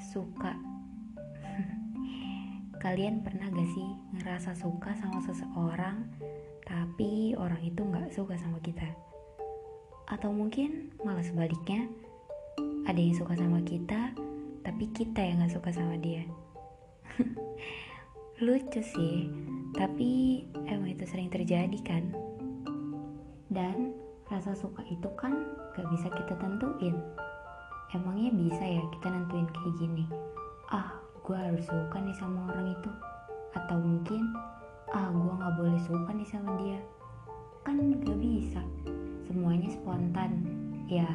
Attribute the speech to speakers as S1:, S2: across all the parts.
S1: suka. Kalian pernah gak sih ngerasa suka sama seseorang, tapi orang itu gak suka sama kita? Atau mungkin malah sebaliknya, ada yang suka sama kita, tapi kita yang gak suka sama dia. Lucu sih, tapi emang itu sering terjadi kan? Dan rasa suka itu kan gak bisa kita tentuin. Emangnya bisa ya kita nentuin kayak gini? Ah, gue harus suka nih sama orang itu. Atau mungkin, ah gue gak boleh suka nih sama dia. Kan gak bisa. Semuanya spontan. Ya,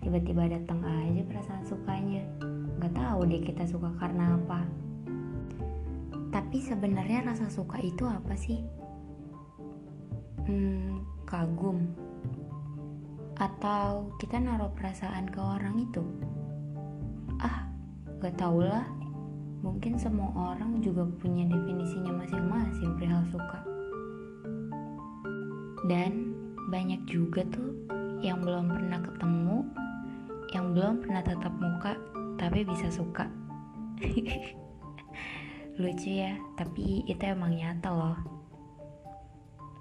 S1: tiba-tiba datang aja perasaan sukanya. Gak tahu deh kita suka karena apa. Tapi sebenarnya rasa suka itu apa sih? Hmm, kagum. Atau kita naruh perasaan ke orang itu? Ah, gak tau lah. Mungkin semua orang juga punya definisinya masing-masing perihal suka. Dan banyak juga tuh yang belum pernah ketemu, yang belum pernah tatap muka, tapi bisa suka. lucu ya tapi itu emang nyata loh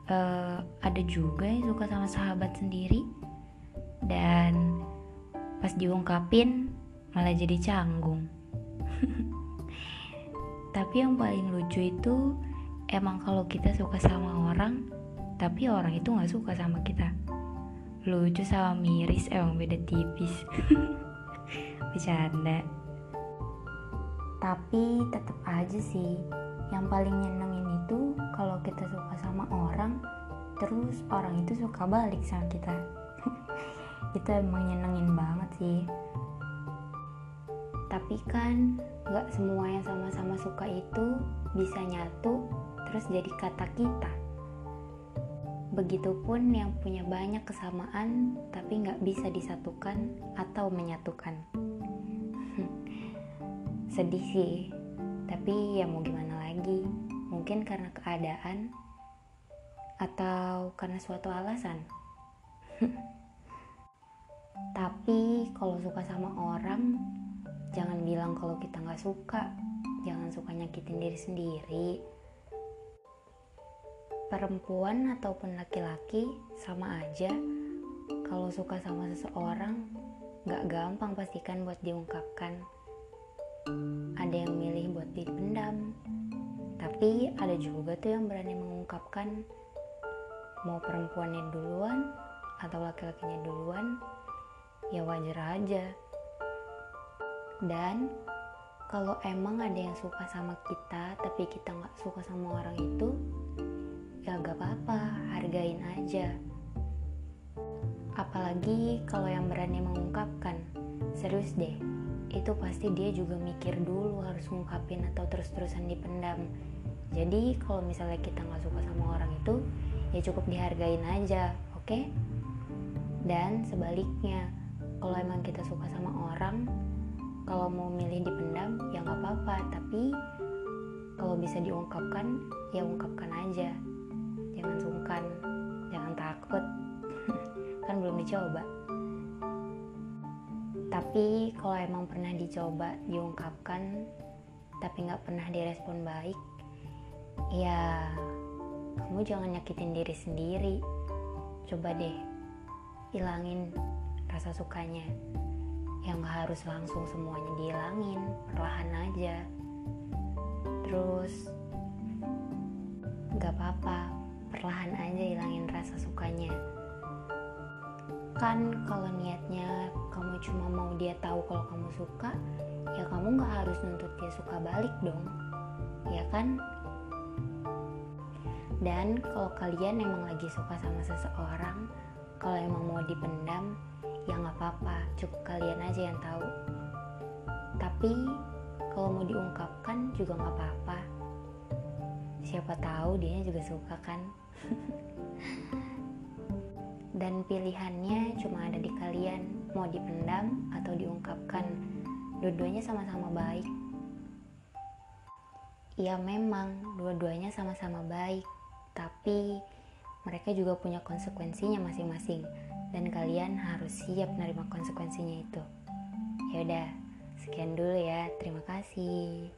S1: uh, ada juga yang suka sama sahabat sendiri dan pas diungkapin malah jadi canggung. Tapi yang paling lucu itu emang kalau kita suka sama orang tapi orang itu nggak suka sama kita. Lucu sama miris emang beda tipis. Bercanda. Tapi tetap aja sih yang paling nyenengin itu kalau kita suka sama orang terus orang itu suka balik sama kita itu emang nyenengin banget sih. Tapi kan gak semua yang sama-sama suka itu bisa nyatu terus jadi kata kita. Begitupun yang punya banyak kesamaan tapi gak bisa disatukan atau menyatukan. Sedih sih. Tapi ya mau gimana lagi? Mungkin karena keadaan atau karena suatu alasan tapi kalau suka sama orang jangan bilang kalau kita nggak suka. Jangan suka nyakitin diri sendiri. Perempuan ataupun laki-laki sama aja. Kalau suka sama seseorang nggak gampang pastikan buat diungkapkan. Ada yang milih buat dipendam. Tapi ada juga tuh yang berani mengungkapkan. Mau perempuannya duluan atau laki-lakinya duluan ya wajar aja. Dan kalau emang ada yang suka sama kita tapi kita nggak suka sama orang itu ya gak apa-apa hargain aja. Apalagi kalau yang berani mengungkapkan. Serius deh itu pasti dia juga mikir dulu harus ngungkapin atau terus-terusan dipendam. Jadi kalau misalnya kita nggak suka sama orang itu ya cukup dihargain aja oke? Okay? dan sebaliknya kalau emang kita suka sama orang kalau mau milih dipendam ya nggak apa-apa. Tapi kalau bisa diungkapkan ya ungkapkan aja. Jangan sungkan jangan takut. Kan belum dicoba. Tapi kalau emang pernah dicoba diungkapkan tapi nggak pernah direspon baik ya kamu jangan nyakitin diri sendiri. Coba deh hilangin rasa sukanya. Yang gak harus langsung semuanya dihilangin perlahan aja. Terus gak apa-apa perlahan aja hilangin rasa sukanya. Kan kalau niatnya kamu cuma mau dia tahu kalau kamu suka ya kamu nggak harus nuntut dia suka balik dong. Ya kan? Dan kalau kalian emang lagi suka sama seseorang kalau emang mau dipendam ya nggak apa-apa. Cukup kalian aja yang tahu. Tapi kalau mau diungkapkan juga nggak apa-apa. Siapa tahu dia juga suka kan? Dan pilihannya cuma ada di kalian. Mau dipendam atau diungkapkan dua-duanya sama-sama baik. Ya memang dua-duanya sama-sama baik. Tapi mereka juga punya konsekuensinya masing-masing dan kalian harus siap menerima konsekuensinya itu ya udah Sekian dulu ya, terima kasih.